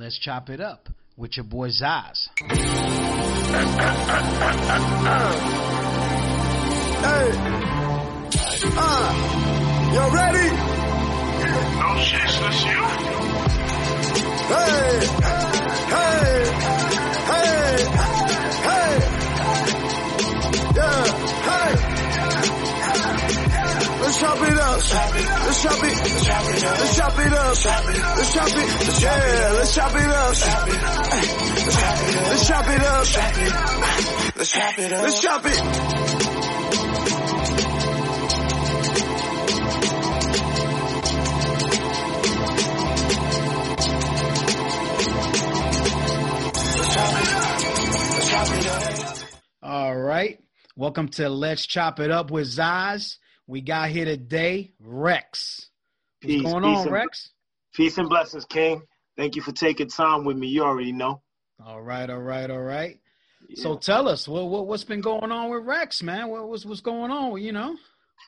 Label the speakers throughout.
Speaker 1: Let's chop it up with your boy Zaz.
Speaker 2: Hey, uh, you ready?
Speaker 3: No shit, that's you.
Speaker 2: Hey, hey, hey, hey, yeah, hey. Let's chop it up. Let's chop it. Up. Let's chop it up. Let's chop it. Let's chop it. Yeah, let's chop it up. Let's chop it up. Let's chop it up. Let's chop it. Up.
Speaker 1: All right. Welcome to Let's Chop It Up with Zaz. We got here today Reks. What's
Speaker 4: Peace,
Speaker 1: going
Speaker 4: peace
Speaker 1: on,
Speaker 4: and-
Speaker 1: Reks?
Speaker 4: Peace and blessings, King. Thank you for taking time with me. You already know.
Speaker 1: All right, all right, all right. So tell us, what, what what's been going on with Reks, man? What was what's going on? You know?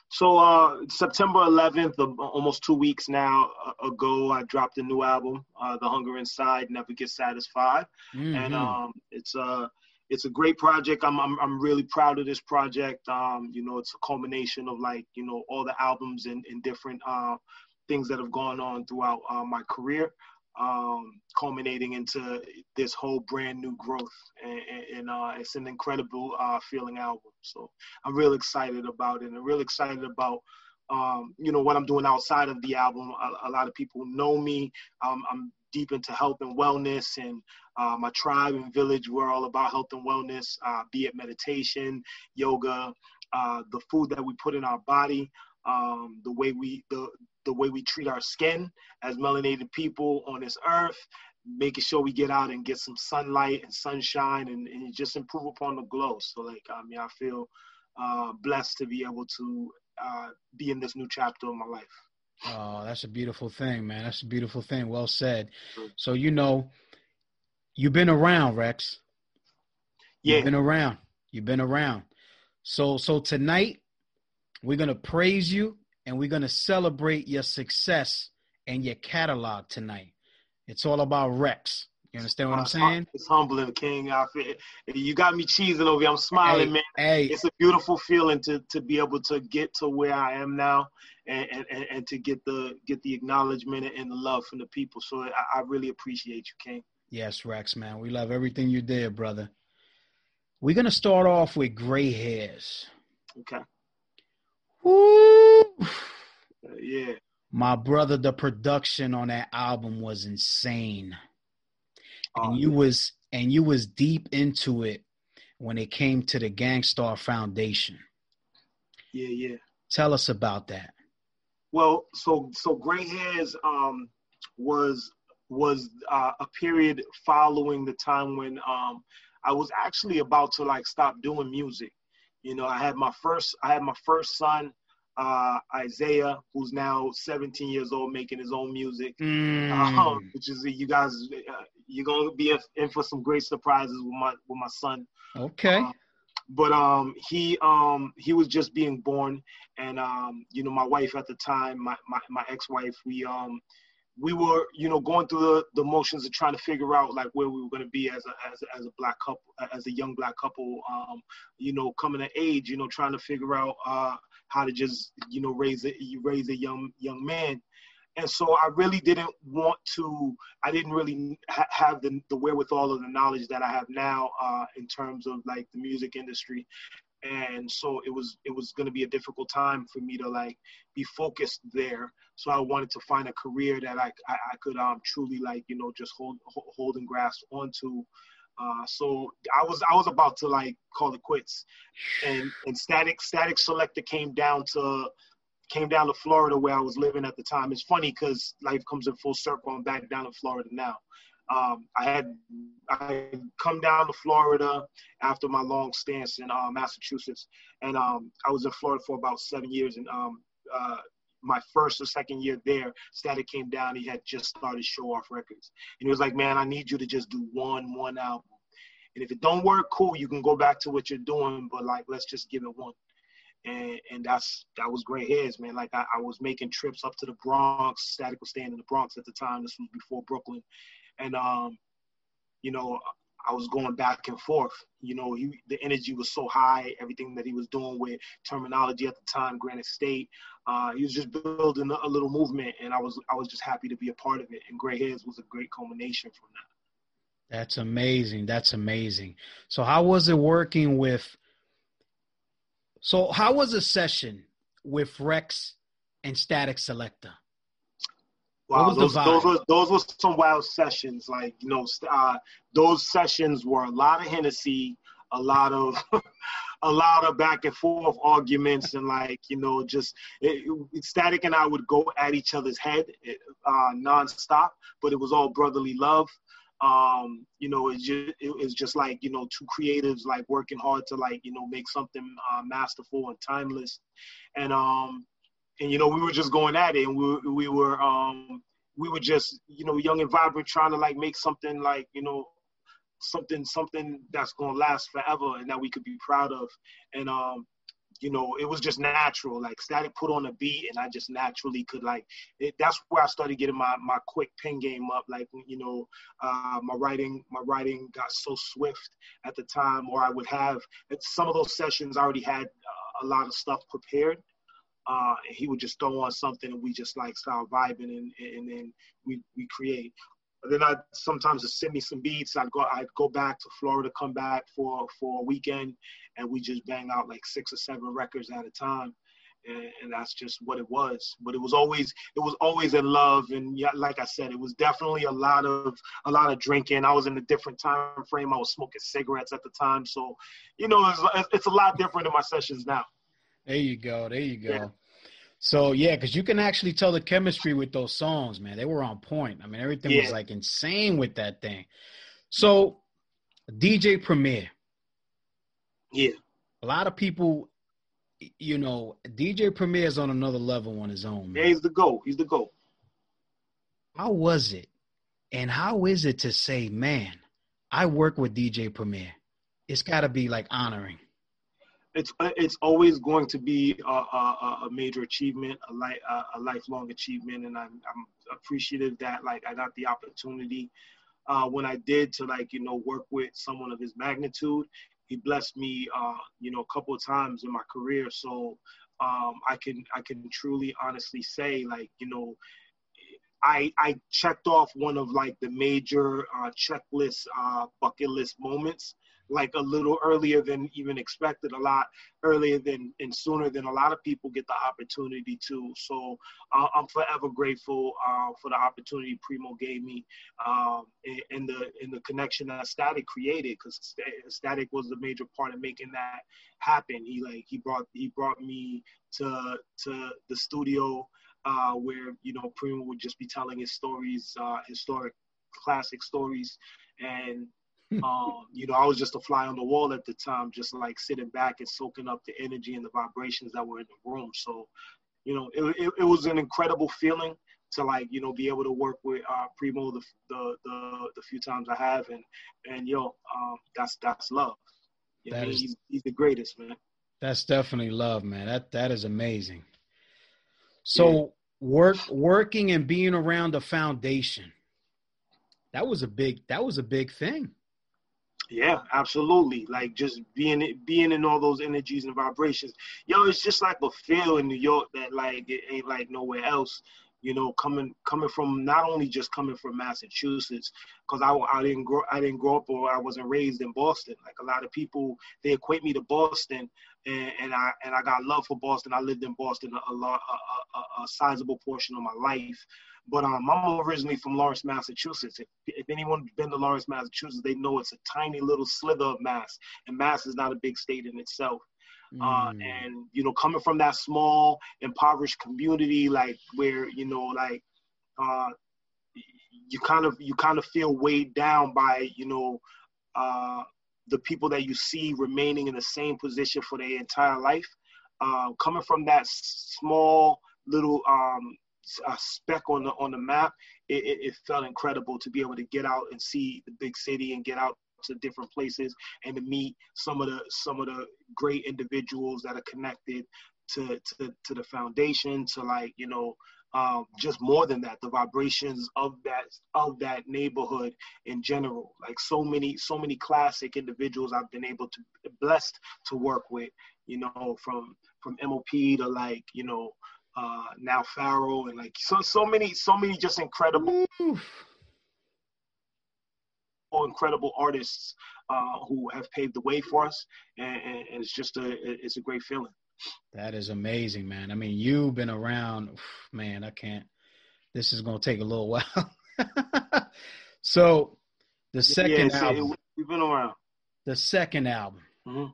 Speaker 4: So, uh, September 11th, uh, almost two weeks now uh, ago, I dropped a new album, uh, "The Hunger Inside Never Get Satisfied," and
Speaker 1: Mhm.
Speaker 4: um, it's a it's a great project. I'm, I'm I'm really proud of this project. Um, you know, it's a culmination of like you know all the albums and, and different uh, things that have gone on throughout uh, my career. um, culminating into this whole brand new growth. And, and, uh, it's an incredible uh, feeling album. So I'm real excited about it and I'm real excited about, um, you know, what I'm doing outside of the album. A, a lot of people know me. Um, I'm deep into health and wellness and uh, my tribe and village, we're all about health and wellness, uh, be it meditation, yoga, uh, the food that we put in our body, um, the way we the the way we treat our skin as melanated people on this earth, making sure we get out and get some sunlight and sunshine and, and just improve upon the glow. So like I mean I feel uh, blessed to be able to uh, be in this new chapter of my life.
Speaker 1: Oh, that's a beautiful thing, man. That's a beautiful thing. Well said. So you know, you've been around, Reks.
Speaker 4: Yeah.
Speaker 1: You've been around. You've been around. So so tonight we're gonna praise you and we're gonna celebrate your success and your catalog tonight. It's all about Reks. You understand what I'm saying?
Speaker 4: It's humbling, King. I feel, you got me cheesing over here. I'm smiling,
Speaker 1: Hey,
Speaker 4: man.
Speaker 1: hey,
Speaker 4: It's a beautiful feeling to to be able to get to where I am now, and and, and- and to get the get the acknowledgement and the love from the people. So I, I really appreciate you, King.
Speaker 1: yes, Reks, man. We love everything you did, brother. We're gonna start off with gray hairs.
Speaker 4: Okay.
Speaker 1: Woo!
Speaker 4: Uh, yeah.
Speaker 1: My brother, the production on that album was insane. And you was and you was deep into it when it came to the Gang Starr Foundation.
Speaker 4: yeah, yeah.
Speaker 1: Tell us about that.
Speaker 4: Well, so so gray hairs um was was uh, a period following the time when um I was actually about to like stop doing music. You know, I had my first I had my first son uh Isaiah who's now 17 years old making his own music.
Speaker 1: Mm.
Speaker 4: Um, which is you guys uh, you're going to be in for some great surprises with my with my son
Speaker 1: okay.
Speaker 4: uh, but um he um he was just being born and um you know my wife at the time my my, my ex-wife we um we were you know going through the, the motions of trying to figure out like where we were going to be as a, as a as a black couple as a young black couple um you know coming of age you know trying to figure out uh how to just you know raise a raise a young young man and so I really didn't want to. I didn't really ha- have the the wherewithal or the knowledge that I have now uh, in terms of like the music industry, and so it was it was going to be a difficult time for me to like be focused there. So I wanted to find a career that I I, I could um truly like you know just hold hold and grasp onto. Uh, so I was I was about to like call it quits, and and Statik Statik Selektah came down to came down to Florida where I was living at the time. It's funny because life comes in full circle. I'm back down in Florida now. Um, I had I had come down to Florida after my long stance in uh, Massachusetts, and um, I was in Florida for about seven years. And um, uh, my first or second year there, Statik came down. He had just started Show Off Records, and he was like, "Man, I need you to just do one one album, and if it don't work, cool, you can go back to what you're doing, but like let's just give it one." And and that's that was Gray Hairs, man. Like I, I was making trips up to the Bronx. Statik was staying in the Bronx at the time. This was before Brooklyn, and um, you know, I was going back and forth. You know, he, the energy was so high. Everything that he was doing with Termanology at the time, Granite State, uh, he was just building a, little movement, and I was I was just happy to be a part of it. And Gray Hairs was a great culmination from that.
Speaker 1: That's amazing. That's amazing. So, how was it working with? So, how was a session with Reks and Statik Selektah?
Speaker 4: Wow, those, those were those were some wild sessions. Like you know, uh, those sessions were a lot of Hennessy, a lot of a lot of back and forth arguments, and like you know, just it, it, Statik and I would go at each other's head uh, nonstop, but it was all brotherly love. Um, you know, it's just it was just like you know two creatives like working hard to like you know make something uh, masterful and timeless, and um and you know we were just going at it and we were, we were um we were just you know young and vibrant trying to like make something like you know something something that's going to last forever and that we could be proud of. And um you know it was just natural like Statik put on a beat and i just naturally could like it, that's where i started getting my my quick pen game up like you know uh my writing my writing got so swift at the time or i would have at some of those sessions I already had uh, a lot of stuff prepared uh, and he would just throw on something and we just like start vibing and, and then we, we create. But then I sometimes just send me some beats. I'd go I'd go back to Florida, come back for for a weekend, and we just bang out like six or seven records at a time. And, and, that's just what it was. But it was always it was always in love, and yeah, like I said, it was definitely a lot of a lot of drinking. I was in a different time frame. I was smoking cigarettes at the time, so you know it's, it's a lot different in my sessions now.
Speaker 1: There you go. There you go. Yeah. So yeah, because you can actually tell the chemistry with those songs, man. They were on point. I mean, everything yeah. was like insane with that thing. So DJ Premier.
Speaker 4: Yeah.
Speaker 1: A lot of people, you know, DJ Premier is on another level on his own.
Speaker 4: Man. Yeah, he's the GOAT. He's the GOAT.
Speaker 1: How was it? And how is it to say, man, I work with DJ Premier? It's got to be like honoring
Speaker 4: it's it's always going to be a, a, a major achievement, a, li- a, lifelong achievement, and I'm, I'm appreciative that like I got the opportunity uh, when I did to like you know work with someone of his magnitude. He blessed me, uh, you know, a couple of times in my career, so um, I can I can truly honestly say like you know I, I checked off one of like the major uh, checklist uh, bucket list moments like a little earlier than even expected, a lot earlier than and sooner than a lot of people get the opportunity to. So uh, I'm forever grateful uh, for the opportunity Primo gave me um, and, the in the connection that Statik created because Statik was a major part of making that happen. He like he brought he brought me to to the studio uh, where you know Primo would just be telling his stories, uh, historic classic stories, and um, you know, I was just a fly on the wall at the time, just like sitting back and soaking up the energy and the vibrations that were in the room. So, you know, it, it, it was an incredible feeling to like, you know, be able to work with uh, Primo the, the, the, the few times I have. And, and yo, um, that's, that's love. You know, is, he's, he's the greatest, man.
Speaker 1: That's definitely love, man. That, that is amazing. So yeah. work, working and being around the foundation, that was a big, that was a big thing.
Speaker 4: Yeah, absolutely. Like just being being in all those energies and vibrations. Yo, it's just like a feel in New York that like it ain't like nowhere else. You know, coming coming from not only just coming from Massachusetts, because I, I didn't grow I didn't grow up or I wasn't raised in Boston. Like a lot of people, they equate me to Boston, and, and I and I got love for Boston. I lived in Boston a, a lot a, a, a sizable portion of my life. But um, I'm originally from Lawrence, Massachusetts. If, if anyone's been to Lawrence, Massachusetts, they know it's a tiny little slither of Mass, and Mass is not a big state in itself. Uh, mm. Uh, and you know, coming from that small, impoverished community, like where you know, like uh, you kind of you kind of feel weighed down by you know uh, the people that you see remaining in the same position for their entire life. Uh, coming from that small little um, a speck on the on the map, it, it, it felt incredible to be able to get out and see the big city and get out to different places and to meet some of the some of the great individuals that are connected to to, to the foundation to like you know um, just more than that, the vibrations of that of that neighborhood in general. Like so many, so many classic individuals I've been able to blessed to work with. You know, from from MOP to like you know uh, now Pharaoh and like so so many so many just incredible. Incredible artists uh, who have paved the way for us, and, and it's just a it's a great feeling.
Speaker 1: That is amazing, man. I mean, you've been around, man. I can't. This is going to take a little while. so, the second
Speaker 4: yeah,
Speaker 1: album,
Speaker 4: we've been around.
Speaker 1: The second album.
Speaker 4: Mm-hmm.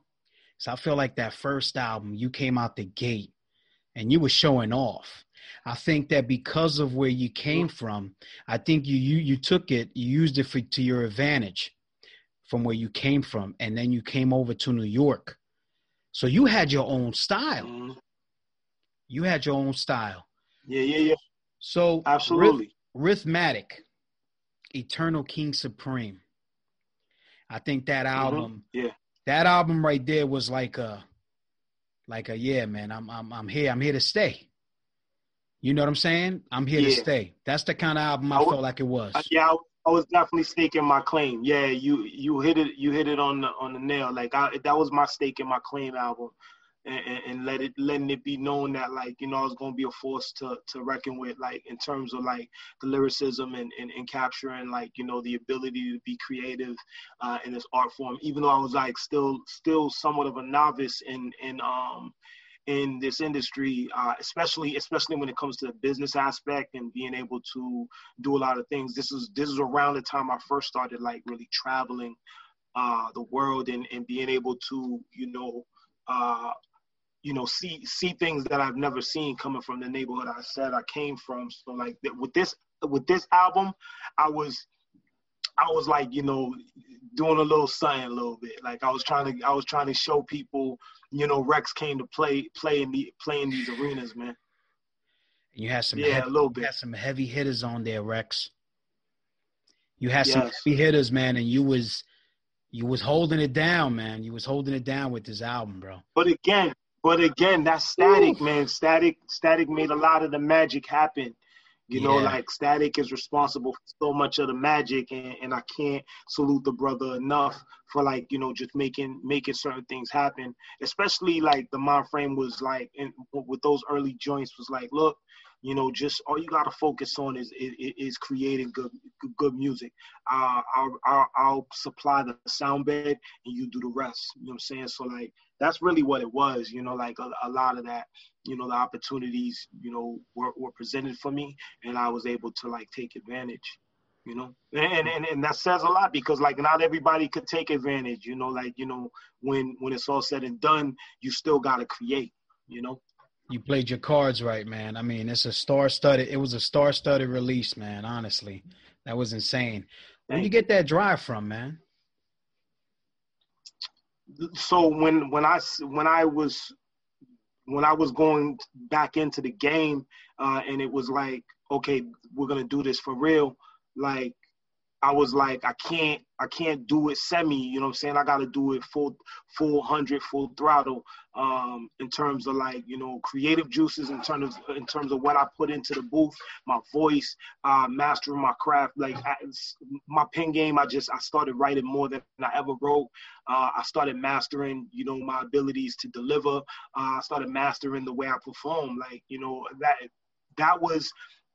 Speaker 1: So I feel like that first album, you came out the gate, and you were showing off. I think that because of where you came from, I think you you you took it, you used it for to your advantage from where you came from, and then you came over to New York so you had your own style. Mm-hmm. You had your own style.
Speaker 4: Yeah, yeah, yeah.
Speaker 1: So
Speaker 4: absolutely,
Speaker 1: Rhythmatic, Eternal King Supreme. I think that mm-hmm. album,
Speaker 4: mm-hmm. yeah,
Speaker 1: that album right there was like a, like a yeah, man. I'm I'm I'm here. I'm here to stay. You know what I'm saying? I'm here yeah. to stay. That's the kind of album I, I felt like it was.
Speaker 4: Uh, yeah, I was definitely staking my claim. Yeah, you you hit it you hit it on the on the nail. Like I, that was my stake in my claim album, and, and, let it letting it be known that like you know I was gonna be a force to to reckon with like in terms of like the lyricism and and, and capturing like you know the ability to be creative uh, in this art form. Even though I was like still still somewhat of a novice in in um in this industry, uh, especially especially when it comes to the business aspect and being able to do a lot of things. This is this is around the time I first started like really traveling uh, the world and, and being able to you know uh, you know see see things that I've never seen coming from the neighborhood I said I came from. So like with this with this album, I was I was like you know doing a little something a little bit. Like I was trying to I was trying to show people you know, Reks came to play play in the play in these arenas, man.
Speaker 1: You had some
Speaker 4: yeah,
Speaker 1: heavy,
Speaker 4: a little bit.
Speaker 1: had some heavy hitters on there, Reks. You had yes. some heavy hitters, man, and you was you was holding it down, man. You was holding it down with this album, bro.
Speaker 4: But again, but again, that Statik, Ooh. man. Statik, Statik made a lot of the magic happen. You yeah. know, like Statik is responsible for so much of the magic, and, and I can't salute the brother enough for like you know just making making certain things happen. Especially like the mind frame was like, in, with those early joints was like, look, you know, just all you gotta focus on is is, is creating good good music. Uh, I'll, I'll, I'll supply the sound bed and you do the rest. You know what I'm saying? So like that's really what it was. You know, like a, a lot of that you know the opportunities you know were, were presented for me and i was able to like take advantage you know? And, and and that says a lot because like not everybody could take advantage you know? Like you know when when it's all said and done you still got to create you know?
Speaker 1: You played your cards right man. I mean it's a star-studded it was a star-studded release man honestly. That was insane. Where you get that drive from man
Speaker 4: so when when i when i was when I was going back into the game, uh, and it was like, okay, we're gonna do this for real. Like, I was like, I can't, I can't do it semi. You know what I'm saying? I got to do it full, full hundred, full throttle. Um, in terms of like, you know, creative juices. In terms, of, in terms of what I put into the booth, my voice, uh, mastering my craft. Like I, my pen game, I just, I started writing more than I ever wrote. Uh, I started mastering, you know, my abilities to deliver. Uh, I started mastering the way I perform. Like, you know, that, that was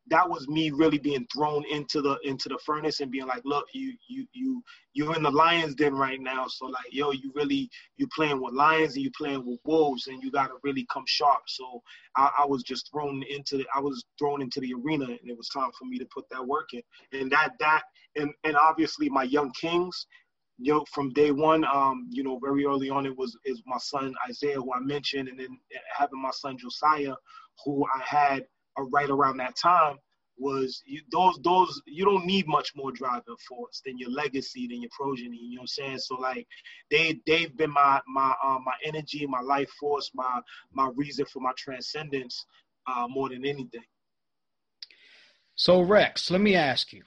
Speaker 4: that was me really being thrown into the into the furnace and being like, look, you you you you're in the lions den right now. So like, yo, you really you playing with lions and you playing with wolves, and you gotta really come sharp. So I, I was just thrown into the, I was thrown into the arena, and it was time for me to put that work in. And that that and and obviously my young kings. You know, from day one, um, you know, very early on, it was is my son Isaiah, who I mentioned, and then having my son Josiah, who I had right around that time was you, those those you don't need much more driving force than your legacy than your progeny you know what i'm saying? So like they they've been my my uh, my energy my life force my my reason for my transcendence uh, more than anything.
Speaker 1: So Reks let me ask you.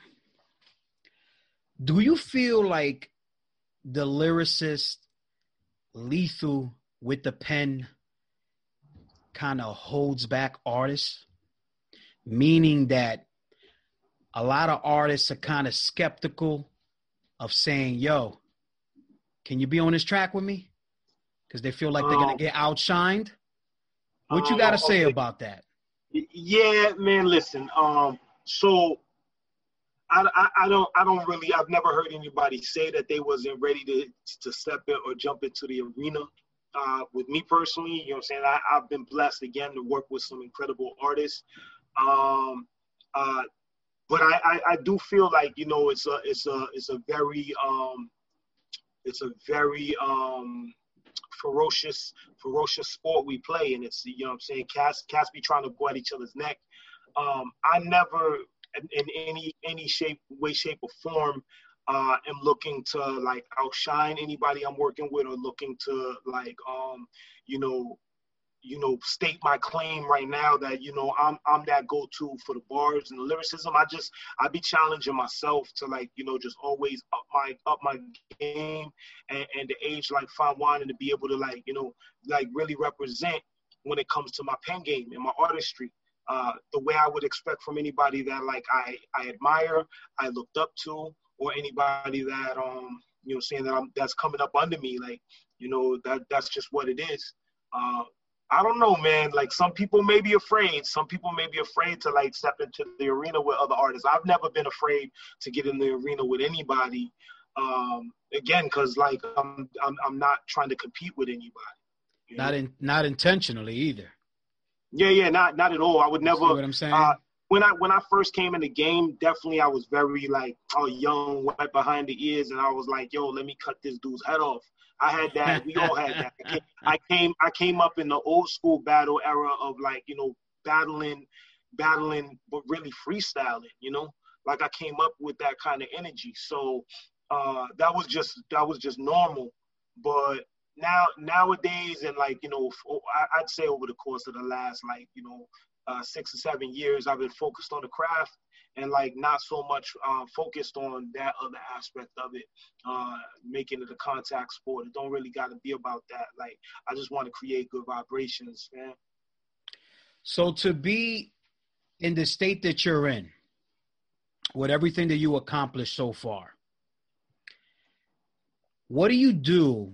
Speaker 1: Do you feel like the lyricist lethal with the pen kind of holds back artists meaning that a lot of artists are kind of skeptical of saying, "Yo, can you be on this track with me?" Because they feel like they're gonna
Speaker 4: Um,
Speaker 1: get outshined. What you
Speaker 4: um,
Speaker 1: got to say
Speaker 4: okay.
Speaker 1: about that?
Speaker 4: Yeah, man. Listen. Um. So, I, I I don't I don't really I've never heard anybody say that they wasn't ready to to step in or jump into the arena. Uh, with me personally, you know what I'm saying. I, I've been blessed again to work with some incredible artists. Um. Uh. But I, I I do feel like you know it's a it's a it's a very um it's a very um ferocious ferocious sport we play and it's you know what I'm saying cats cats be trying to go at each other's neck um I never in, in any any shape way shape or form uh am looking to like outshine anybody I'm working with or looking to like um you know you know state my claim right now that you know I'm I'm that go-to for the bars and the lyricism. I just I be challenging myself to like you know just always up my up my game and, and to age like fine wine and to be able to like you know like really represent when it comes to my pen game and my artistry. Uh, the way I would expect from anybody that like I I admire I looked up to or anybody that um you know saying that I'm that's coming up under me like you know that that's just what it is. Uh, I don't know, man. Like some people may be afraid. Some people may be afraid to like step into the arena with other artists. I've never been afraid to get in the arena with anybody. Um, again, because like I'm, I'm I'm not trying to compete with anybody.
Speaker 1: Not
Speaker 4: know?
Speaker 1: in not intentionally either.
Speaker 4: yeah, yeah, not not at all. I would
Speaker 1: See
Speaker 4: never.
Speaker 1: what I'm saying?
Speaker 4: Uh, when I when I first came in the game, definitely I was very like oh young, wet behind the ears, and I was like, yo, let me cut this dude's head off. I had that. We all had that. I came, I came up in the old school battle era of like you know battling, battling, but really freestyling. You know, like I came up with that kind of energy. So uh, that was just that was just normal. But now nowadays and like you know I'd say over the course of the last like you know uh, six or seven years I've been focused on the craft and like not so much uh, focused on that other aspect of it, uh, making it a contact sport. It don't really got to be about that. Like I just want to create good vibrations, man.
Speaker 1: So to be in the state that you're in, with everything that you accomplished so far, what do you do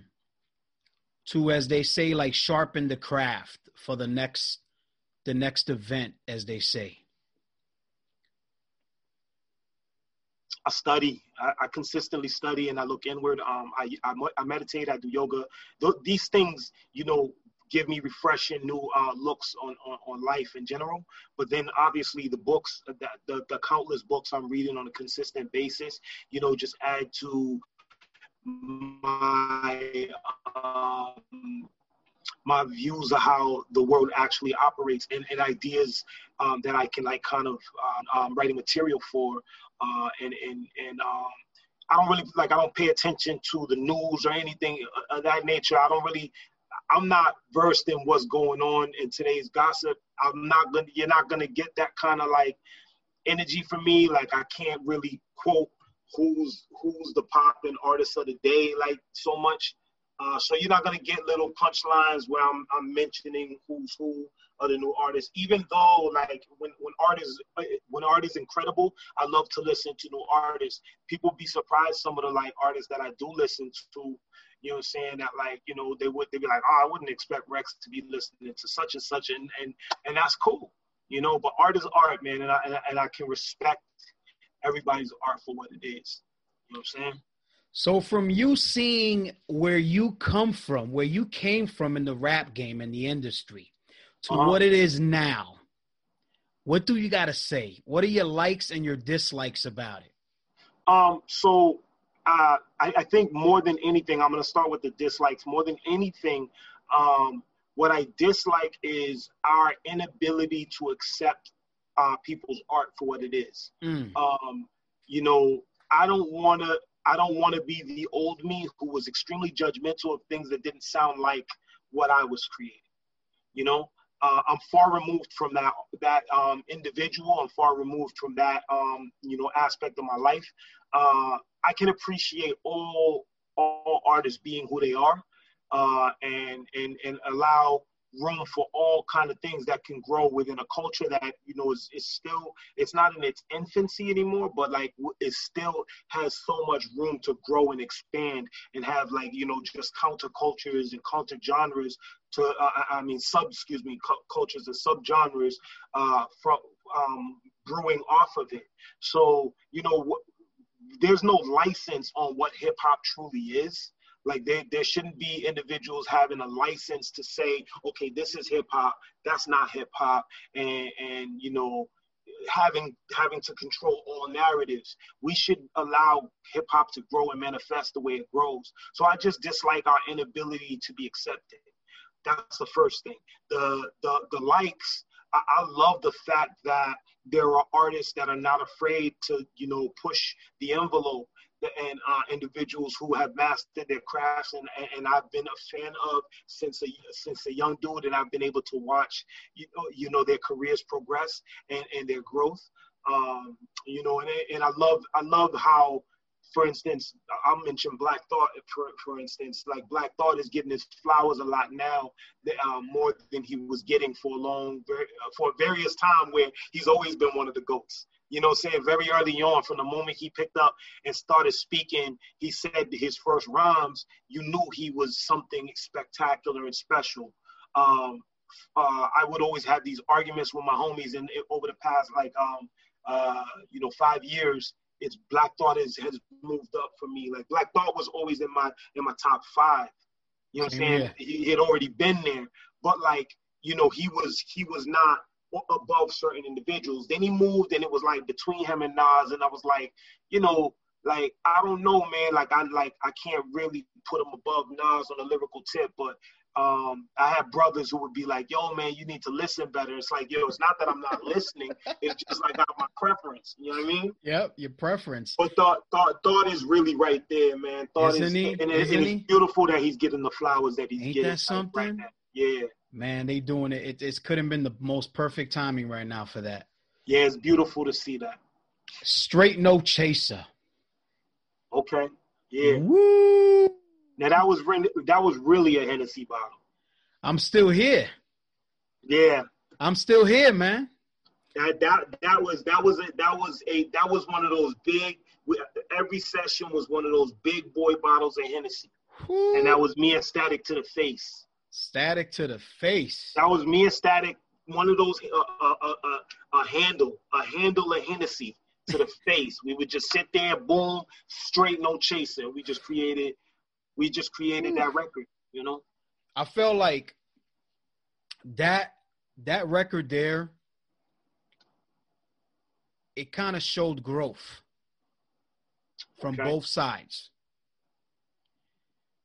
Speaker 1: to, as they say, like sharpen the craft for the next the next event, as they say?
Speaker 4: I study. I, I consistently study and I look inward. Um, I, I, I meditate. I do yoga. Th- these things, you know, give me refreshing new uh, looks on, on, on life in general. But then obviously the books, the, the, the countless books I'm reading on a consistent basis, you know, just add to my um, my views of how the world actually operates and, and ideas um, that I can like kind of uh, um, writing material for uh, and and and um, I don't really like I don't pay attention to the news or anything of that nature. I don't really I'm not versed in what's going on in today's gossip. I'm not gonna you're not gonna get that kind of like energy from me. Like I can't really quote who's who's the poppin' artist of the day like so much. Uh, so you're not gonna get little punchlines where I'm I'm mentioning who's who of the new artists. Even though like when when artists when artists incredible, I love to listen to new artists. People be surprised some of the like artists that I do listen to. You know, saying that like you know they would they be like, oh, I wouldn't expect Reks to be listening to such and such, and and and that's cool. You know, but art is art, man, and I and I, and I can respect everybody's art for what it is. You know what I'm saying?
Speaker 1: So from you seeing where you come from, where you came from in the rap game and the industry, to
Speaker 4: Uh-huh.
Speaker 1: what it is now, what do you got to say? What are your likes and your dislikes about it?
Speaker 4: Um, so uh, I, I think more than anything, I'm gonna start with the dislikes. More than anything, um, what I dislike is our inability to accept uh, people's art for what it is.
Speaker 1: Mm.
Speaker 4: Um, you know, I don't want to. I don't want to be the old me who was extremely judgmental of things that didn't sound like what I was creating. You know, uh, I'm far removed from that that um, individual. I'm far removed from that um, you know aspect of my life. Uh, I can appreciate all all artists being who they are, uh, and and and allow room for all kind of things that can grow within a culture that you know is, is still it's not in its infancy anymore but like it still has so much room to grow and expand and have like you know just countercultures and counter genres to uh, i mean sub excuse me cu- cultures and sub genres uh from um brewing off of it. So you know there's no license on what hip hop truly is like there, there shouldn't be individuals having a license to say, okay, this is hip hop, that's not hip hop, and and you know, having having to control all narratives. We should allow hip hop to grow and manifest the way it grows. So I just dislike our inability to be accepted. That's the first thing. The the the likes. I, love the fact that there are artists that are not afraid to you know push the envelope and uh, individuals who have mastered their crafts, and, and I've been a fan of since a since a young dude, and I've been able to watch you know, you know their careers progress and, and their growth. Um, you know, and and I love I love how, for instance, I'll mention Black Thought for for instance, like Black Thought is getting his flowers a lot now, uh, more than he was getting for a long, very, for various time where he's always been one of the goats you know, saying very early on, from the moment he picked up and started speaking, he said his first rhymes, you knew he was something spectacular and special. Um, uh, I would always have these arguments with my homies, and over the past like um, uh, you know five years, it's Black Thought has, has moved up for me. Like Black Thought was always in my in my top five. You know what I'm saying? Yeah. He had already been there, but like you know he was he was not above certain individuals. Then he moved, and it was like between him and Nas, and I was like, you know, like I don't know, man. Like I like I can't really put him above Nas on a lyrical tip, but um, I have brothers who would be like, "Yo, man, you need to listen better." It's like, yo, it's not that I'm not listening. It's just like I got my preference. You know what I mean?
Speaker 1: Yep, your preference.
Speaker 4: But thought, thought, thought is really right there, man. Thought
Speaker 1: Isn't
Speaker 4: is,
Speaker 1: he?
Speaker 4: and, and it's beautiful that he's getting the flowers that he's
Speaker 1: Ain't
Speaker 4: getting.
Speaker 1: that something?
Speaker 4: Right now. Yeah.
Speaker 1: Man, they doing it. It, it could have been the most perfect timing right now for that.
Speaker 4: Yeah, it's beautiful to see that.
Speaker 1: Straight no chaser.
Speaker 4: Okay. Yeah.
Speaker 1: Woo!
Speaker 4: Now that was really, that was really a Hennessy bottle.
Speaker 1: I'm still here.
Speaker 4: Yeah.
Speaker 1: I'm still here, man.
Speaker 4: That that that was that was a that was a that was one of those big. Every session was one of those big boy bottles of Hennessy,
Speaker 1: Woo.
Speaker 4: and that was me ecstatic to the face.
Speaker 1: Static to the face.
Speaker 4: That was me and Statik. One of those uh, uh, uh, uh, a handle, a handle of Hennessy to the face. We would just sit there, boom, straight, no chaser. We just created, we just created that record. You know.
Speaker 1: I felt like that that record there it kind of showed growth from
Speaker 4: Okay.
Speaker 1: both sides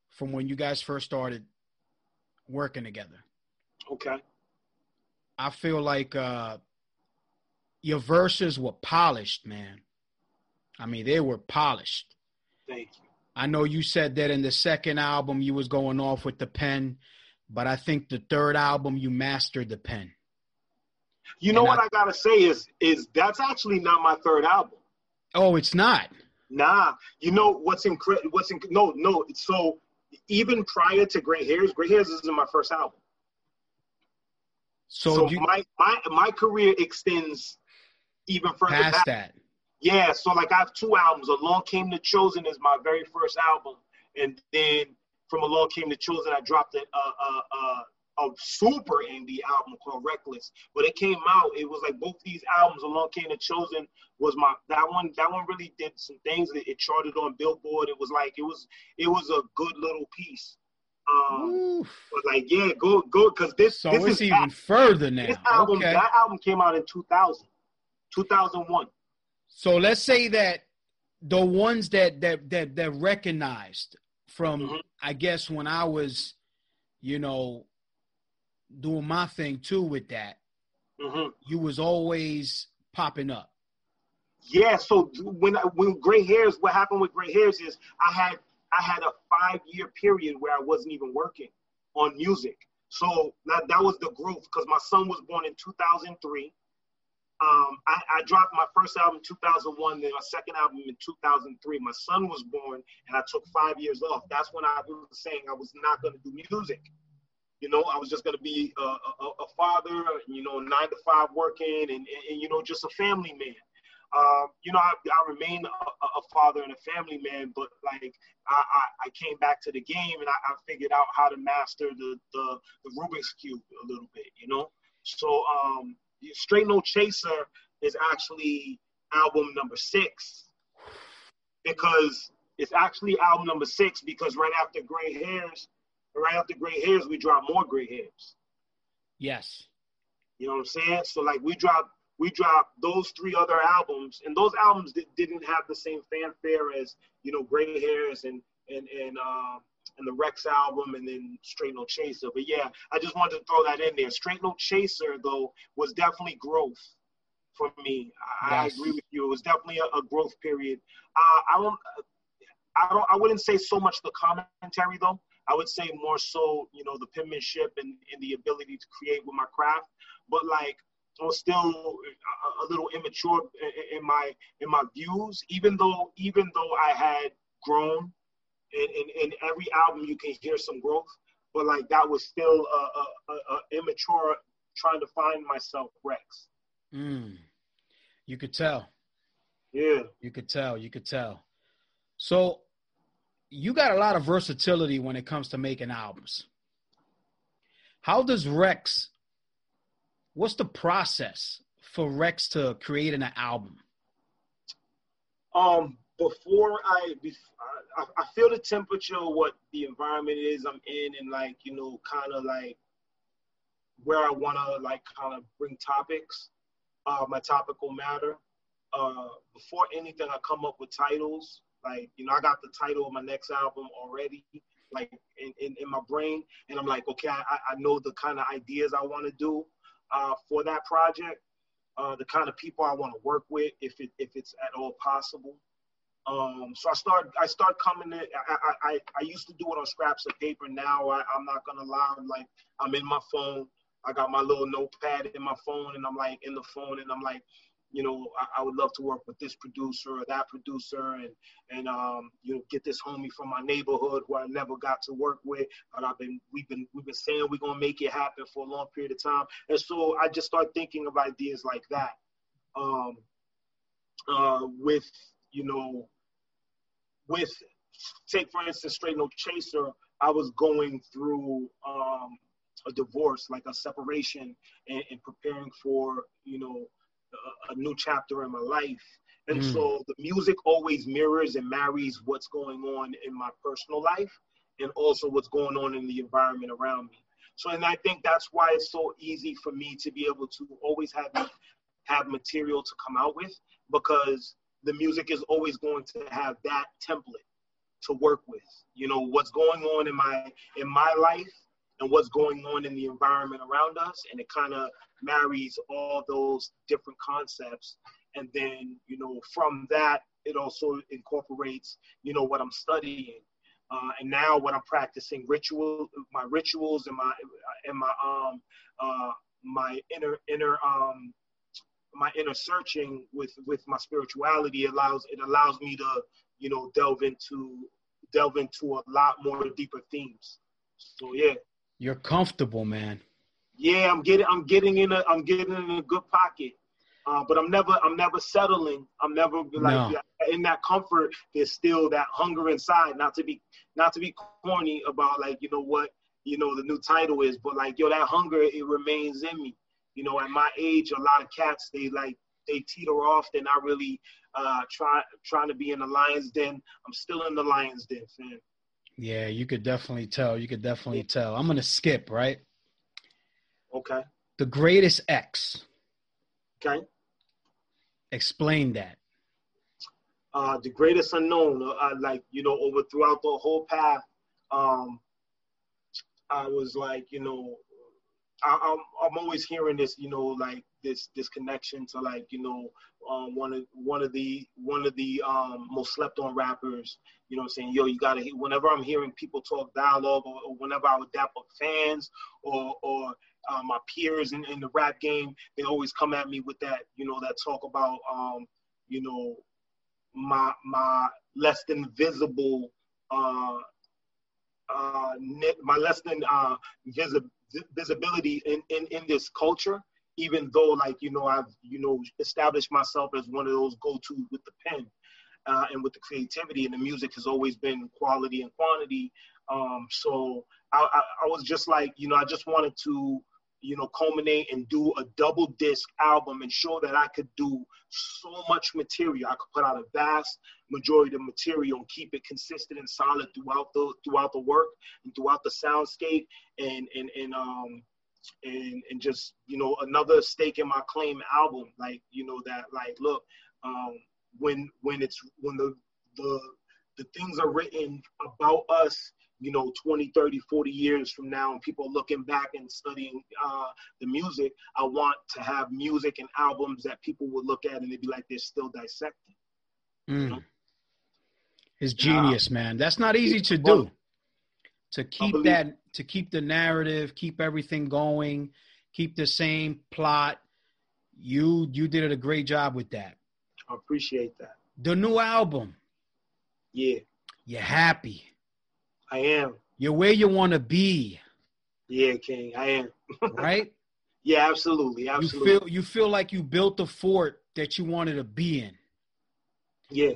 Speaker 1: from when you guys first started working together
Speaker 4: Okay.
Speaker 1: i feel like uh your verses were polished man i mean they were polished
Speaker 4: Thank you.
Speaker 1: I know you said that in the second album you was going off with the pen, but I think the third album you mastered the pen.
Speaker 4: You know
Speaker 1: And
Speaker 4: what
Speaker 1: I-
Speaker 4: I gotta say is is that's actually not my third album.
Speaker 1: Oh, it's not.
Speaker 4: Nah, you know what's incredible? What's in no no? So even prior to Gray Hairs, Gray Hairs is in my first album.
Speaker 1: So,
Speaker 4: So,
Speaker 1: you
Speaker 4: my my my career extends even further
Speaker 1: past
Speaker 4: back.
Speaker 1: that.
Speaker 4: Yeah, so like I have two albums. Along Came the Chosen is my very first album, and then from Along Came the Chosen, I dropped a a, a, a, a super indie album called Reckless. But it came out, it was like both these albums. Along Came the Chosen was my that one. That one really did some things. It, it charted on Billboard. It was like it was it was a good little piece. Um, but like yeah, go go because this
Speaker 1: So
Speaker 4: this
Speaker 1: it's
Speaker 4: is
Speaker 1: even further now.
Speaker 4: this album.
Speaker 1: Okay.
Speaker 4: That album came out in 2000, 2001.
Speaker 1: So let's say that the ones that that that that recognized from
Speaker 4: Mhm.
Speaker 1: I guess when I was, you know, doing my thing too with that,
Speaker 4: hmm
Speaker 1: you was always popping up.
Speaker 4: Yeah, so when I- when gray hairs, what happened with gray hairs is I had I had a five year period where I wasn't even working on music. So that that was the growth because my son was born in 2003. Um, I, I dropped my first album in 2001, then my second album in 2003. My son was born, and I took five years off. That's when I was saying I was not going to do music. You know, I was just gonna be a, a, a father, you know, nine to five working, and, and, and you know, just a family man. Um, you know, I, I remain a, a, father and a family man, but like I, I, I came back to the game and I, I, figured out how to master the, the, the Rubik's cube a little bit, you know. So um, Straight No Chaser is actually album number six because it's actually album number six because right after Gray Hairs, right after Gray Hairs, we drop more Gray Hairs.
Speaker 1: Yes.
Speaker 4: You know what I'm saying? So like we dropped we dropped those three other albums, and those albums didn't have the same fanfare as you know Gray Hairs and and and um and the Reks album, and then Straight No Chaser. But yeah, I just wanted to throw that in there. Straight No Chaser though was definitely growth for me. I, yes. I agree with you. It was definitely a, a growth period. Uh, I don't. I don't. I wouldn't say so much the commentary though. I would say more so, you know, the penmanship and, and the ability to create with my craft. But like I was still a, a little immature in, in, my in my views, even though even though I had grown, and in, in every album you can hear some growth, but like that was still a, a, a immature trying to find myself Reks.
Speaker 1: Mm. You could tell.
Speaker 4: Yeah.
Speaker 1: You could tell. You could tell. So you got a lot of versatility when it comes to making albums. How does Reks what's the process for Reks to create an album?
Speaker 4: Um, before I, I, I feel the temperature, what the environment is I'm in, and like you know, kind of like where I want to like kind of bring topics, uh, my topical matter. Uh, before anything, I come up with titles. Like you know, I got the title of my next album already, like in, in, in my brain, and I'm like, okay, I, I know the kind of ideas I want to do uh, for that project, uh, the kind of people I want to work with, if it if it's at all possible. Um, so I start I start coming in. I, I, I used to do it on scraps of paper. Now I, I'm not gonna lie. I'm like I'm in my phone. I got my little notepad in my phone, and I'm like in the phone, and I'm like you know, I, I, would love to work with this producer or that producer and, and, um, you know, get this homie from my neighborhood who I never got to work with, but I've been, we've been, we've been saying we're going to make it happen for a long period of time. And so I just start thinking of ideas like that. Um, uh, with, you know, with, take for instance, Straight No Chaser, I was going through, um, a divorce, like a separation and, and preparing for, you know, a, a new chapter in my life. And mm. so the music always mirrors and marries what's going on in my personal life and also what's going on in the environment around me. So, and I think that's why it's so easy for me to be able to always have have material to come out with because the music is always going to have that template to work with. You know what's going on in my in my life and what's going on in the environment around us and it kind of marries all those different concepts. And then you know from that it also incorporates you know what i'm studying. Uh, and now when i'm practicing ritual my rituals and my and my um uh my inner inner um my inner searching with with my spirituality allows it allows me to you know delve into delve into a lot more deeper themes. So yeah
Speaker 1: you're comfortable, man.
Speaker 4: Yeah, I'm getting I'm getting in a I'm getting in a good pocket. Uh, but I'm never I'm never settling. I'm never like no. in that comfort. There's still that hunger inside. Not to be not to be corny about like you know what you know the new title is, but like yo that hunger it remains in me. You know at my age, a lot of cats they like they teeter off. They're not really uh, trying trying to be in the lion's den. I'm still in the lion's den, fam.
Speaker 1: Yeah, you could definitely tell. You could definitely tell. I'm gonna skip, right?
Speaker 4: Okay.
Speaker 1: The greatest X.
Speaker 4: Okay.
Speaker 1: Explain that.
Speaker 4: Uh, the greatest unknown, uh, like you know, over throughout the whole path, um, I was like, you know, I, am I'm, I'm always hearing this, you know, like this this connection to like you know um, one of one of the one of the um, most slept on rappers. You know, I'm saying yo, you gotta. Whenever I'm hearing people talk dialogue, or, or whenever I would dap up fans or or uh, my peers in, in the rap game, they always come at me with that. You know, that talk about um, you know my my less than visible uh, uh, my less than uh, visi- visibility in, in in this culture. Even though, like you know, I've you know established myself as one of those go-to with the pen uh, and with the creativity, and the music has always been quality and quantity. Um, so I, I, I was just like, you know, I just wanted to you know, culminate and do a double disc album and show that I could do so much material. I could put out a vast majority of material and keep it consistent and solid throughout the throughout the work and throughout the soundscape and and and um and and just you know another stake in my claim album like you know that like look um when when it's when the the the things are written about us you know 20 30 40 years from now and people looking back and studying uh, the music i want to have music and albums that people would look at and they'd be like they're still dissecting
Speaker 1: mm. you know? it's genius uh, man that's not easy to do to keep that to keep the narrative keep everything going keep the same plot you you did a great job with that
Speaker 4: i appreciate that
Speaker 1: the new album
Speaker 4: yeah
Speaker 1: you're happy
Speaker 4: I am.
Speaker 1: You're where you want to be.
Speaker 4: Yeah, King, I am.
Speaker 1: right?
Speaker 4: Yeah, absolutely, absolutely.
Speaker 1: You feel you feel like you built the fort that you wanted to be in.
Speaker 4: Yeah.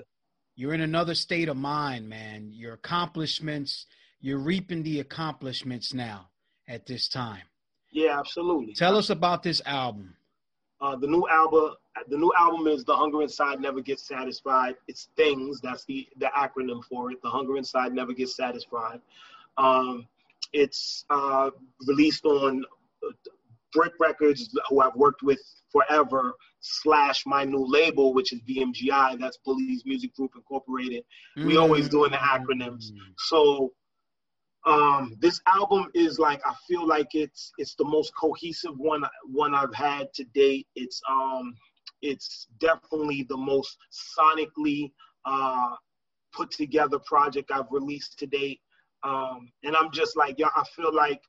Speaker 1: You're in another state of mind, man. Your accomplishments, you're reaping the accomplishments now at this time.
Speaker 4: Yeah, absolutely.
Speaker 1: Tell us about this album.
Speaker 4: Uh, the new album, the new album is "The Hunger Inside Never Gets Satisfied." It's things. That's the the acronym for it. The Hunger Inside Never Gets Satisfied. Um, it's uh, released on Brick Records, who I've worked with forever, slash my new label, which is BMGI. That's Bully's Music Group Incorporated. Mm-hmm. We always doing the acronyms. So um, this album is like I feel like it's it's the most cohesive one one I've had to date. It's um it's definitely the most sonically uh, put together project I've released to date. Um, and I'm just like, yeah, I feel like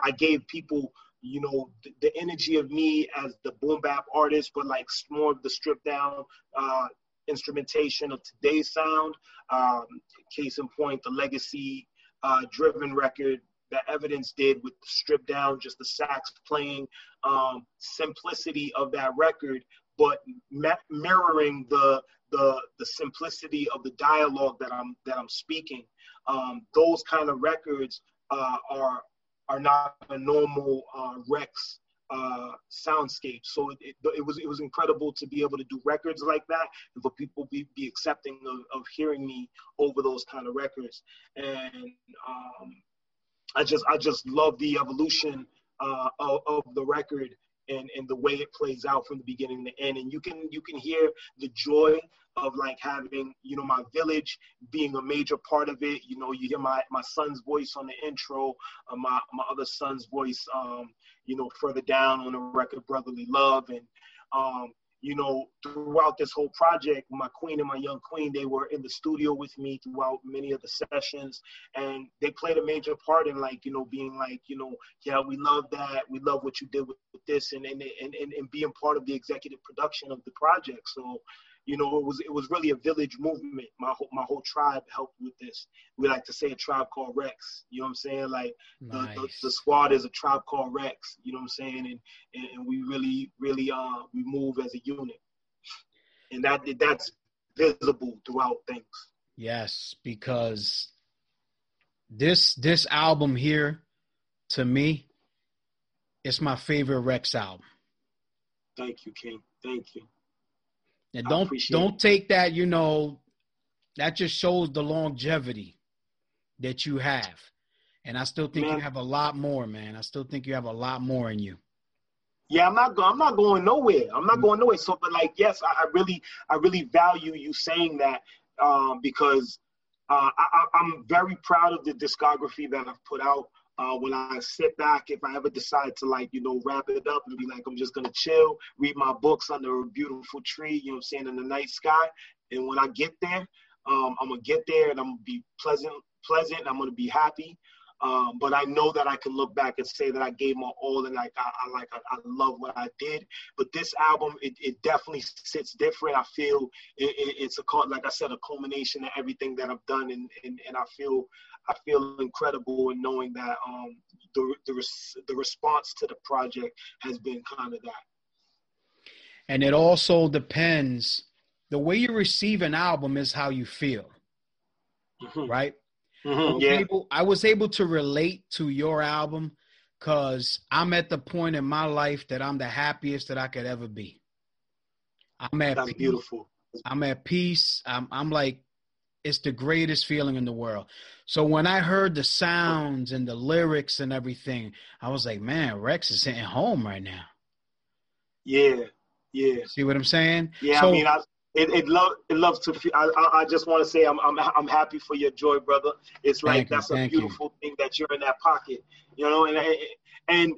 Speaker 4: I gave people, you know, the, the energy of me as the boom bap artist, but like more of the stripped down uh, instrumentation of today's sound. Um, case in point, the legacy uh, driven record that evidence did with the strip down, just the sax playing, um, simplicity of that record, but mirroring the the the simplicity of the dialogue that I'm that I'm speaking. Um, those kind of records uh, are are not a normal uh, Reks uh, soundscape. So it, it, it, was it was incredible to be able to do records like that and for people be, be accepting of, of hearing me over those kind of records. And um, I just I just love the evolution uh, of, of the record and, and the way it plays out from the beginning to end. And you can you can hear the joy of like having you know my village being a major part of it. You know, you hear my my son's voice on the intro, uh, my my other son's voice, um, you know, further down on the record, brotherly love, and um, you know, throughout this whole project, my queen and my young queen, they were in the studio with me throughout many of the sessions, and they played a major part in like, you know, being like, you know, yeah, we love that, we love what you did with, with this, and and, and and and being part of the executive production of the project. So, you know, it was it was really a village movement. My whole my whole tribe helped with this. We like to say a tribe called Reks. You know what I'm saying? Like nice. the, the, the, squad is a tribe called Reks. You know what I'm saying? And and, and we really really uh we move as a unit, and that that's visible throughout things.
Speaker 1: Yes, because this this album here, to me, it's my favorite Reks album.
Speaker 4: Thank you, King. Thank you.
Speaker 1: And don't don't it. take that, you know, that just shows the longevity that you have. And I still think man. you have a lot more, man. I still think you have a lot more in you.
Speaker 4: Yeah, I'm not. I'm not going nowhere. I'm not mm-hmm. going nowhere. So, but like, yes, I, I really, I really value you saying that um, because uh, I, I'm very proud of the discography that I've put out uh, when I sit back, if I ever decide to like, you know, wrap it up and be like, I'm just gonna chill, read my books under a beautiful tree, you know I'm saying, in the night sky. And when I get there, um, I'm gonna get there and I'm gonna be pleasant, pleasant. I'm gonna be happy. Um, but I know that I can look back and say that I gave my all and like I, I like I, I, love what I did. But this album, it, it definitely sits different. I feel it, it, it's a like I said, a culmination of everything that I've done, and, and, and I feel I feel incredible in knowing that um, the the, res- the response to the project has been kind of that.
Speaker 1: And it also depends. The way you receive an album is how you feel, mm-hmm. right?
Speaker 4: Mm-hmm, I, was yeah.
Speaker 1: able, I was able to relate to your album because I'm at the point in my life that I'm the happiest that I could ever be. I'm at
Speaker 4: That's peace. beautiful.
Speaker 1: I'm at peace. I'm I'm like it's the greatest feeling in the world. So when I heard the sounds and the lyrics and everything, I was like, man, Reks is hitting home right now.
Speaker 4: Yeah, yeah.
Speaker 1: See what I'm saying?
Speaker 4: Yeah, so, I mean, I, it it love it loves to feel. I, I just want to say I'm I'm I'm happy for your joy, brother. It's like that's a beautiful you. thing that you're in that pocket, you know. And and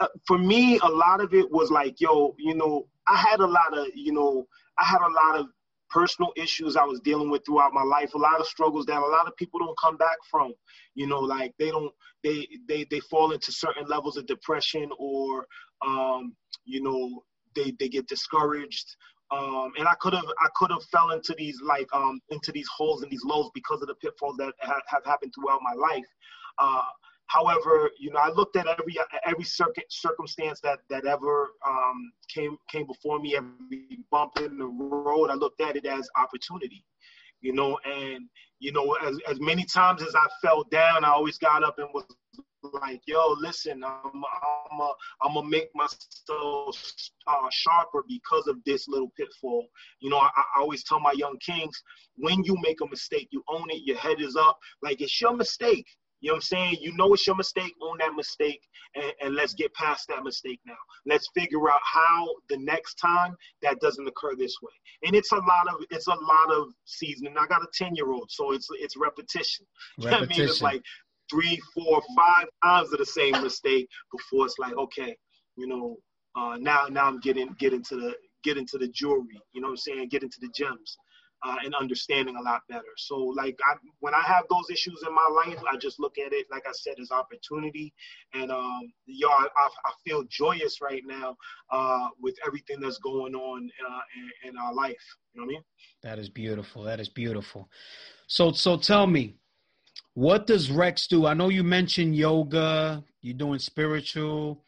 Speaker 4: uh, for me, a lot of it was like, yo, you know, I had a lot of, you know, I had a lot of personal issues I was dealing with throughout my life, a lot of struggles that a lot of people don't come back from. You know, like they don't they they they fall into certain levels of depression or um, you know, they they get discouraged. Um, and I could have I could have fell into these like um, into these holes and these lows because of the pitfalls that have, have happened throughout my life. Uh, However, you know, I looked at every every circuit circumstance that that ever um, came came before me, every bump in the road. I looked at it as opportunity, you know, and you know, as as many times as I fell down, I always got up and was like, "Yo, listen, I'm I'm a, I'm gonna make myself uh, sharper because of this little pitfall." You know, I, I always tell my young kings, when you make a mistake, you own it. Your head is up, like it's your mistake you know what I'm saying? You know it's your mistake, own that mistake, and, and, let's get past that mistake now. Let's figure out how the next time that doesn't occur this way. And it's a lot of it's a lot of seasoning. I got a 10 year old, so it's it's repetition. repetition. You know I mean? It's like three, four, five times of the same mistake before it's like, okay, you know, uh, now now I'm getting get into the get into the jewelry, you know what I'm saying? Get into the gems uh, and understanding a lot better. So, like, I, when I have those issues in my life, I just look at it, like I said, as opportunity. And, um, yo, I, I, feel joyous right now uh, with everything that's going on uh, in, in our life. You know what I mean?
Speaker 1: That is beautiful. That is beautiful. So, so tell me, what does Reks do? I know you mentioned yoga, you're doing spiritual.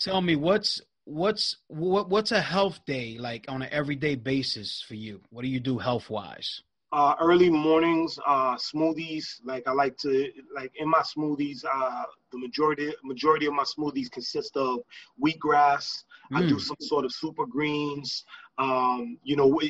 Speaker 1: Tell me, what's what's what what's a health day like on an everyday basis for you? What do you do health wise?
Speaker 4: Uh, early mornings, uh, smoothies. Like I like to like in my smoothies. Uh, the majority majority of my smoothies consist of wheatgrass. Mm. I do mm. some sort of super greens. Um, you know,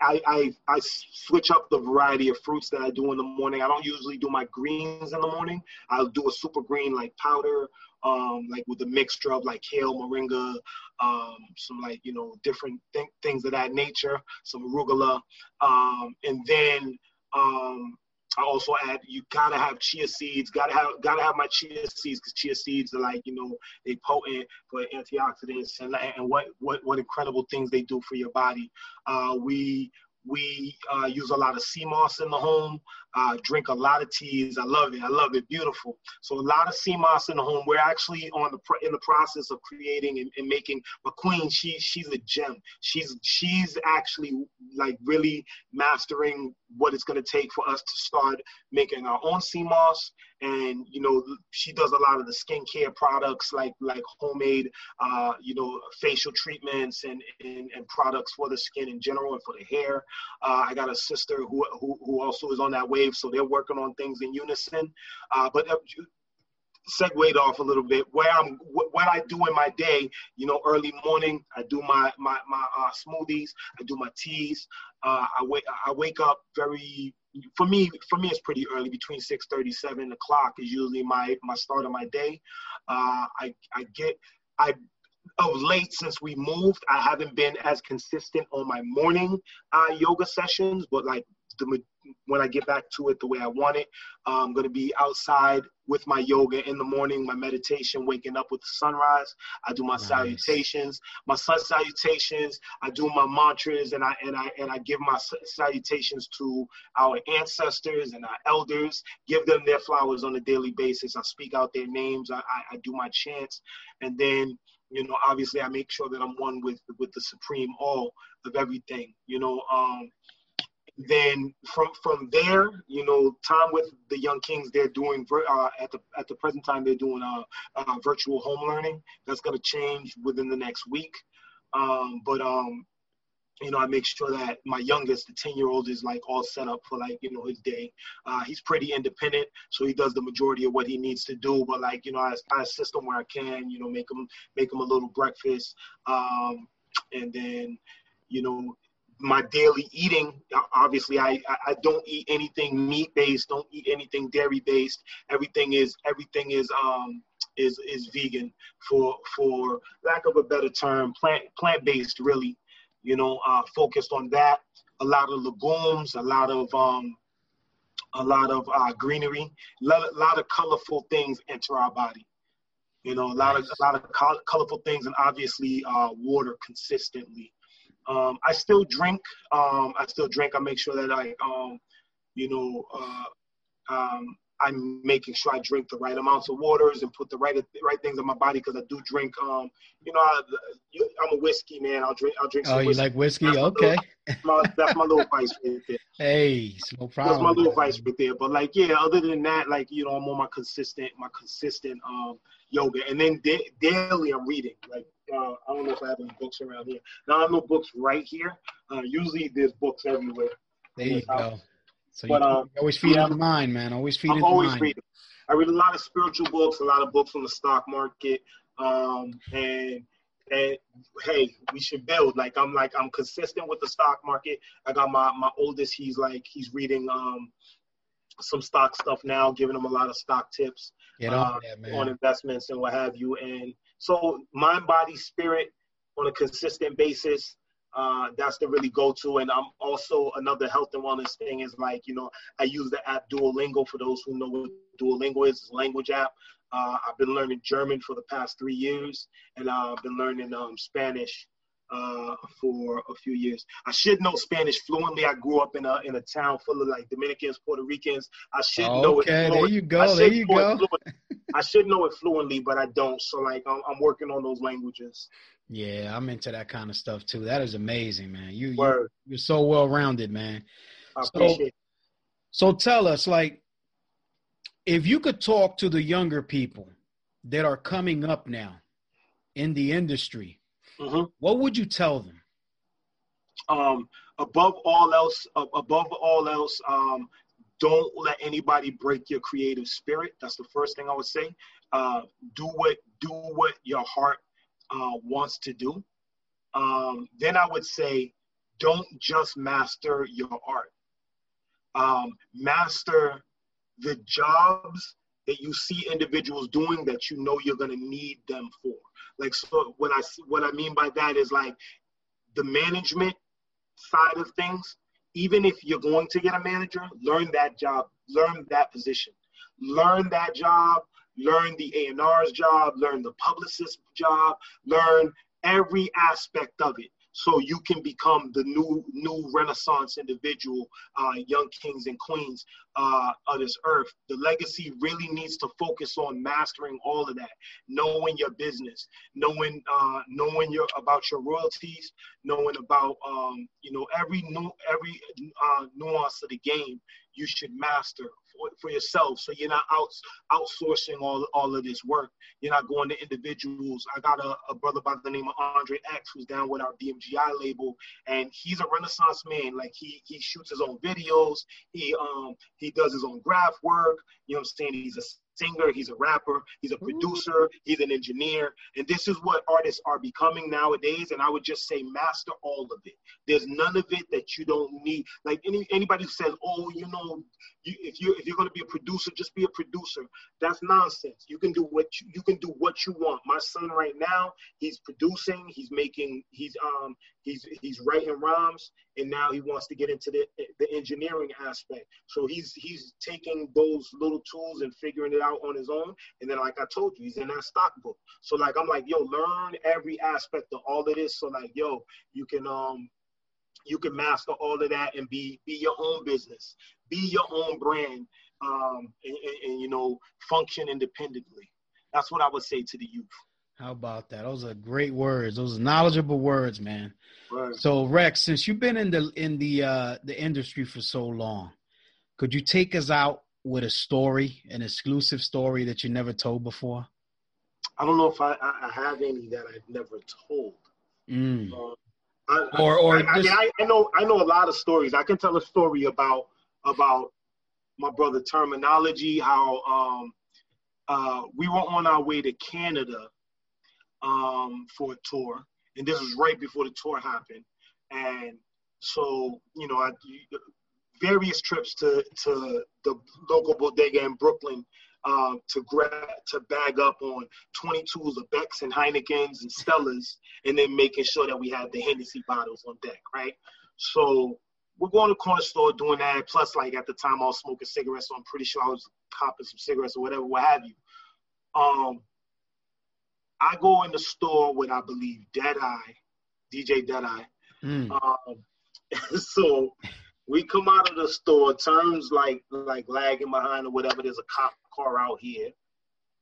Speaker 4: I, I, I, switch up the variety of fruits that I do in the morning. I don't usually do my greens in the morning. I'll do a super green like powder um, like with a mixture of like kale, moringa, um, some like you know different th- things of that nature, some arugula, um, and then um, I also add you gotta have chia seeds. Gotta have gotta have my chia seeds because chia seeds are like you know they potent for antioxidants and and what what what incredible things they do for your body. Uh, we we uh, use a lot of sea moss in the home, uh, drink a lot of teas. I love it. I love it. Beautiful. So a lot of moss in the home. We're actually on the in the process of creating and, and making McQueen. She she's a gem. She's she's actually like really mastering what it's going to take for us to start making our own moss and you know she does a lot of the skincare products like like homemade uh, you know facial treatments and, and, and products for the skin in general and for the hair uh, i got a sister who, who who also is on that wave so they're working on things in unison uh, but uh, segued off a little bit where I'm what I do in my day. You know, early morning I do my my my uh, smoothies, I do my teas. Uh, I wake I wake up very for me for me it's pretty early between 6 37 o'clock is usually my my start of my day. Uh, I I get I of late since we moved i haven't been as consistent on my morning uh, yoga sessions but like the when I get back to it the way I want it. I'm going to be outside with my yoga in the morning, my meditation, waking up with the sunrise. I do my nice. salutations, my sun salutations. I do my mantras, and I and I and I give my salutations to our ancestors and our elders. Give them their flowers on a daily basis. I speak out their names. I, I, I do my chants, and then you know obviously i make sure that i'm one with with the supreme all of everything you know um then from from there, you know, time with the young kings, they're doing uh, at the at the present time they're doing a, uh virtual home learning. That's going to change within the next week. Um, but um, you know, I make sure that my youngest, the 10 year old, is like all set up for like, you know, his day. Uh, he's pretty independent, so he does the majority of what he needs to do. But like, you know, I, I assist him where I can, you know, make him, make him a little breakfast. Um, and then, you know, my daily eating obviously I, I don't eat anything meat based don't eat anything dairy based everything is everything is um is is vegan for for lack of a better term plant plant based really you know uh focused on that. A lot of legumes a lot of um a lot of uh, greenery a lot, a lot of colorful things enter our body. You know a lot of a lot of colorful things and obviously uh water consistently um, I still drink. Um, I still drink. I make sure that I, um, you know, uh, um, I'm making sure I drink the right amounts of waters and put the right right things in my body because I do drink. Um, you know, I, am a whiskey man. I'll drink. I'll drink.
Speaker 1: oh, you whiskey. like whiskey? That's okay.
Speaker 4: My little, my, that's my little vice right there.
Speaker 1: Hey, no problem.
Speaker 4: That's my little vice right there. But like, yeah. Other than that, like you know, I'm on my consistent, my consistent um yoga, and then da- daily I'm reading. Like uh, I don't know if I have any books around here. Now I have no books right here. Uh, usually there's books everywhere.
Speaker 1: There you go. So but, you, um, always feed yeah, the mind, man. Always feed I'm always mind. reading.
Speaker 4: I read a lot of spiritual books, a lot of books on the stock market, um, and and hey, we should build. Like I'm like I'm consistent with the stock market. I got my my oldest. He's like he's reading um some stock stuff now, giving them a lot of stock tips
Speaker 1: on, uh, that,
Speaker 4: on investments and what have you. And so mind, body, spirit on a consistent basis. Uh, that's the really go-to. And I'm also another health and wellness thing is like, you know, I use the app Duolingo for those who know what Duolingo is. It's a language app. Uh, I've been learning German for the past three years, and uh, I've been learning um, Spanish uh, for a few years. I should know Spanish fluently. I grew up in a in a town full of like Dominicans, Puerto Ricans. I should
Speaker 1: okay,
Speaker 4: know it.
Speaker 1: Okay, there you go. There you go.
Speaker 4: I should know it fluently, but I don't. So like I'm, I'm, working on those languages.
Speaker 1: Yeah, I'm into that kind of stuff too. That is amazing, man. You, you you're so well rounded, man.
Speaker 4: I appreciate.
Speaker 1: So, it. so tell us, like, if you could talk to the younger people that are coming up now in the industry
Speaker 4: Mm-hmm.
Speaker 1: What would you tell them?
Speaker 4: Um, above all else, above all else, um, don't let anybody break your creative spirit. That's the first thing I would say. Uh, do what do what your heart uh, wants to do. Um, then I would say, don't just master your art. Um, master the jobs that you see individuals doing that you know you're going to need them for. Like so what I what I mean by that is like the management side of things. Even if you're going to get a manager, learn that job, learn that position, learn that job, learn the A&R's job, learn the publicist job, learn every aspect of it so you can become the new new renaissance individual uh, young kings and queens uh, of this earth. The legacy really needs to focus on mastering all of that knowing your business knowing uh, knowing your about your royalties knowing about um, you know every new every uh, nuance of the game you should master for, for yourself. So you're not out, outsourcing all, all of this work. You're not going to individuals. I got a, a brother by the name of andre x who's down with our bmgi label and he's a renaissance man. Like he he shoots his own videos. He um he does his own graph work. You know what i'm saying? He's a singer, he's a rapper, he's a producer, he's an engineer. And this is what artists are becoming nowadays. And I would just say master all of it. There's none of it that you don't need. Like any anybody who says, oh, you know, you, if you if you're gonna be a producer, just be a producer. That's nonsense. You can do what you, you can do what you want. My son right now, he's producing, he's making, he's um he's he's writing rhymes and now he wants to get into the the engineering aspect. So he's he's taking those little tools and figuring it out on his own. And then, like I told you, he's in that stock book. So like I'm like, yo, learn every aspect of all of this. So like, yo, you can um you can master all of that and be be your own business, be your own brand, um, and, and, and you know function independently. That's what I would say to the youth.
Speaker 1: How about that? Those are great words. Those are knowledgeable words, man.
Speaker 4: Right.
Speaker 1: So Reks, since you've been in the in the uh the industry for so long, could you take us out with a story, an exclusive story that you never told before?
Speaker 4: I don't know if I, I have any that I've never told.
Speaker 1: Mm.
Speaker 4: Um, I,
Speaker 1: Or- or
Speaker 4: I,
Speaker 1: just-
Speaker 4: I, I know I know a lot of stories. I can tell a story about about my brother Termanology. How um, uh, we were on our way to Canada um, for a tour, and this was right before the tour happened. And so you know, I, various trips to to the local bodega in Brooklyn uh, to grab to bag up on 22s of Becks and Heinekens and Stellas, and then making sure that we had the Hennessy bottles on deck, right? So we're going to corner store doing that. Plus, like at the time, I was smoking cigarettes, so I'm pretty sure I was copping some cigarettes or whatever, what have you. Um, I go in the store with, I believe, Deadeye, DJ Deadeye.
Speaker 1: Mm.
Speaker 4: Um, so we come out of the store, terms like like lagging behind or whatever. There's a cop car out here,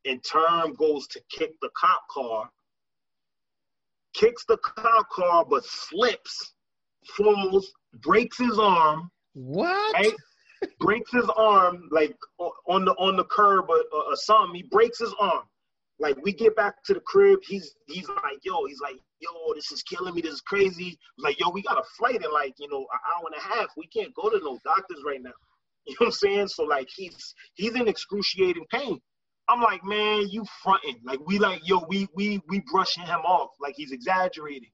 Speaker 4: and term goes to kick the cop car, kicks the cop car, but slips, falls, breaks his arm,
Speaker 1: What?
Speaker 4: right? breaks his arm like on the on the curb or, or, or something. He breaks his arm. Like we get back to the crib, he's he's like, yo, he's like, yo, this is killing me. This is crazy. I'm like, yo, we got a flight in like you know an hour and a half. We can't go to no doctors right now. You know what I'm saying? So like he's he's in excruciating pain. I'm like, man, you fronting. Like we like, yo, we we we brushing him off. Like he's exaggerating.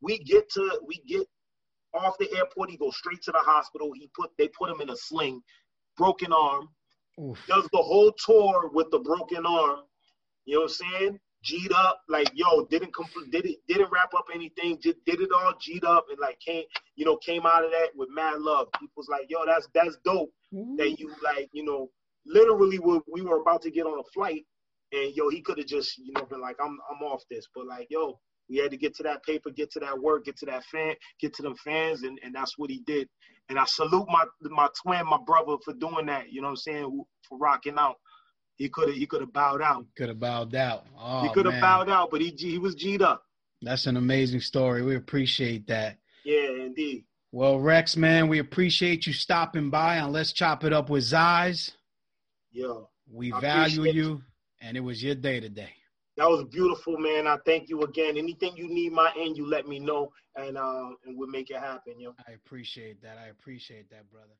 Speaker 4: We get to we get off the airport. He goes straight to the hospital. He put they put him in a sling, broken arm.
Speaker 1: Oof.
Speaker 4: Does the whole tour with the broken arm. You know what I'm saying? G'd up, like yo, didn't complete, did it, didn't wrap up anything, just did it all G'd up, and like came, you know, came out of that with mad love. People's like, yo, that's that's dope mm-hmm. that you like, you know, literally we, we were about to get on a flight, and yo, he could have just, you know, been like, I'm I'm off this, but like, yo, we had to get to that paper, get to that work, get to that fan, get to them fans, and, and that's what he did. And I salute my my twin, my brother, for doing that. You know what I'm saying? For rocking out. He could have he could have bowed out.
Speaker 1: Could have bowed out. Oh,
Speaker 4: he could have bowed out, but he he was G'd up.
Speaker 1: That's an amazing story. We appreciate that.
Speaker 4: Yeah, indeed.
Speaker 1: Well, Reks, man, we appreciate you stopping by on Let's Chop It Up with Zais.
Speaker 4: Yo,
Speaker 1: We
Speaker 4: I
Speaker 1: value you, and it was your day today.
Speaker 4: that was beautiful, man. I thank you again. Anything you need my end, you let me know, and uh, and we'll make it happen, yo.
Speaker 1: I appreciate that. I appreciate that, brother.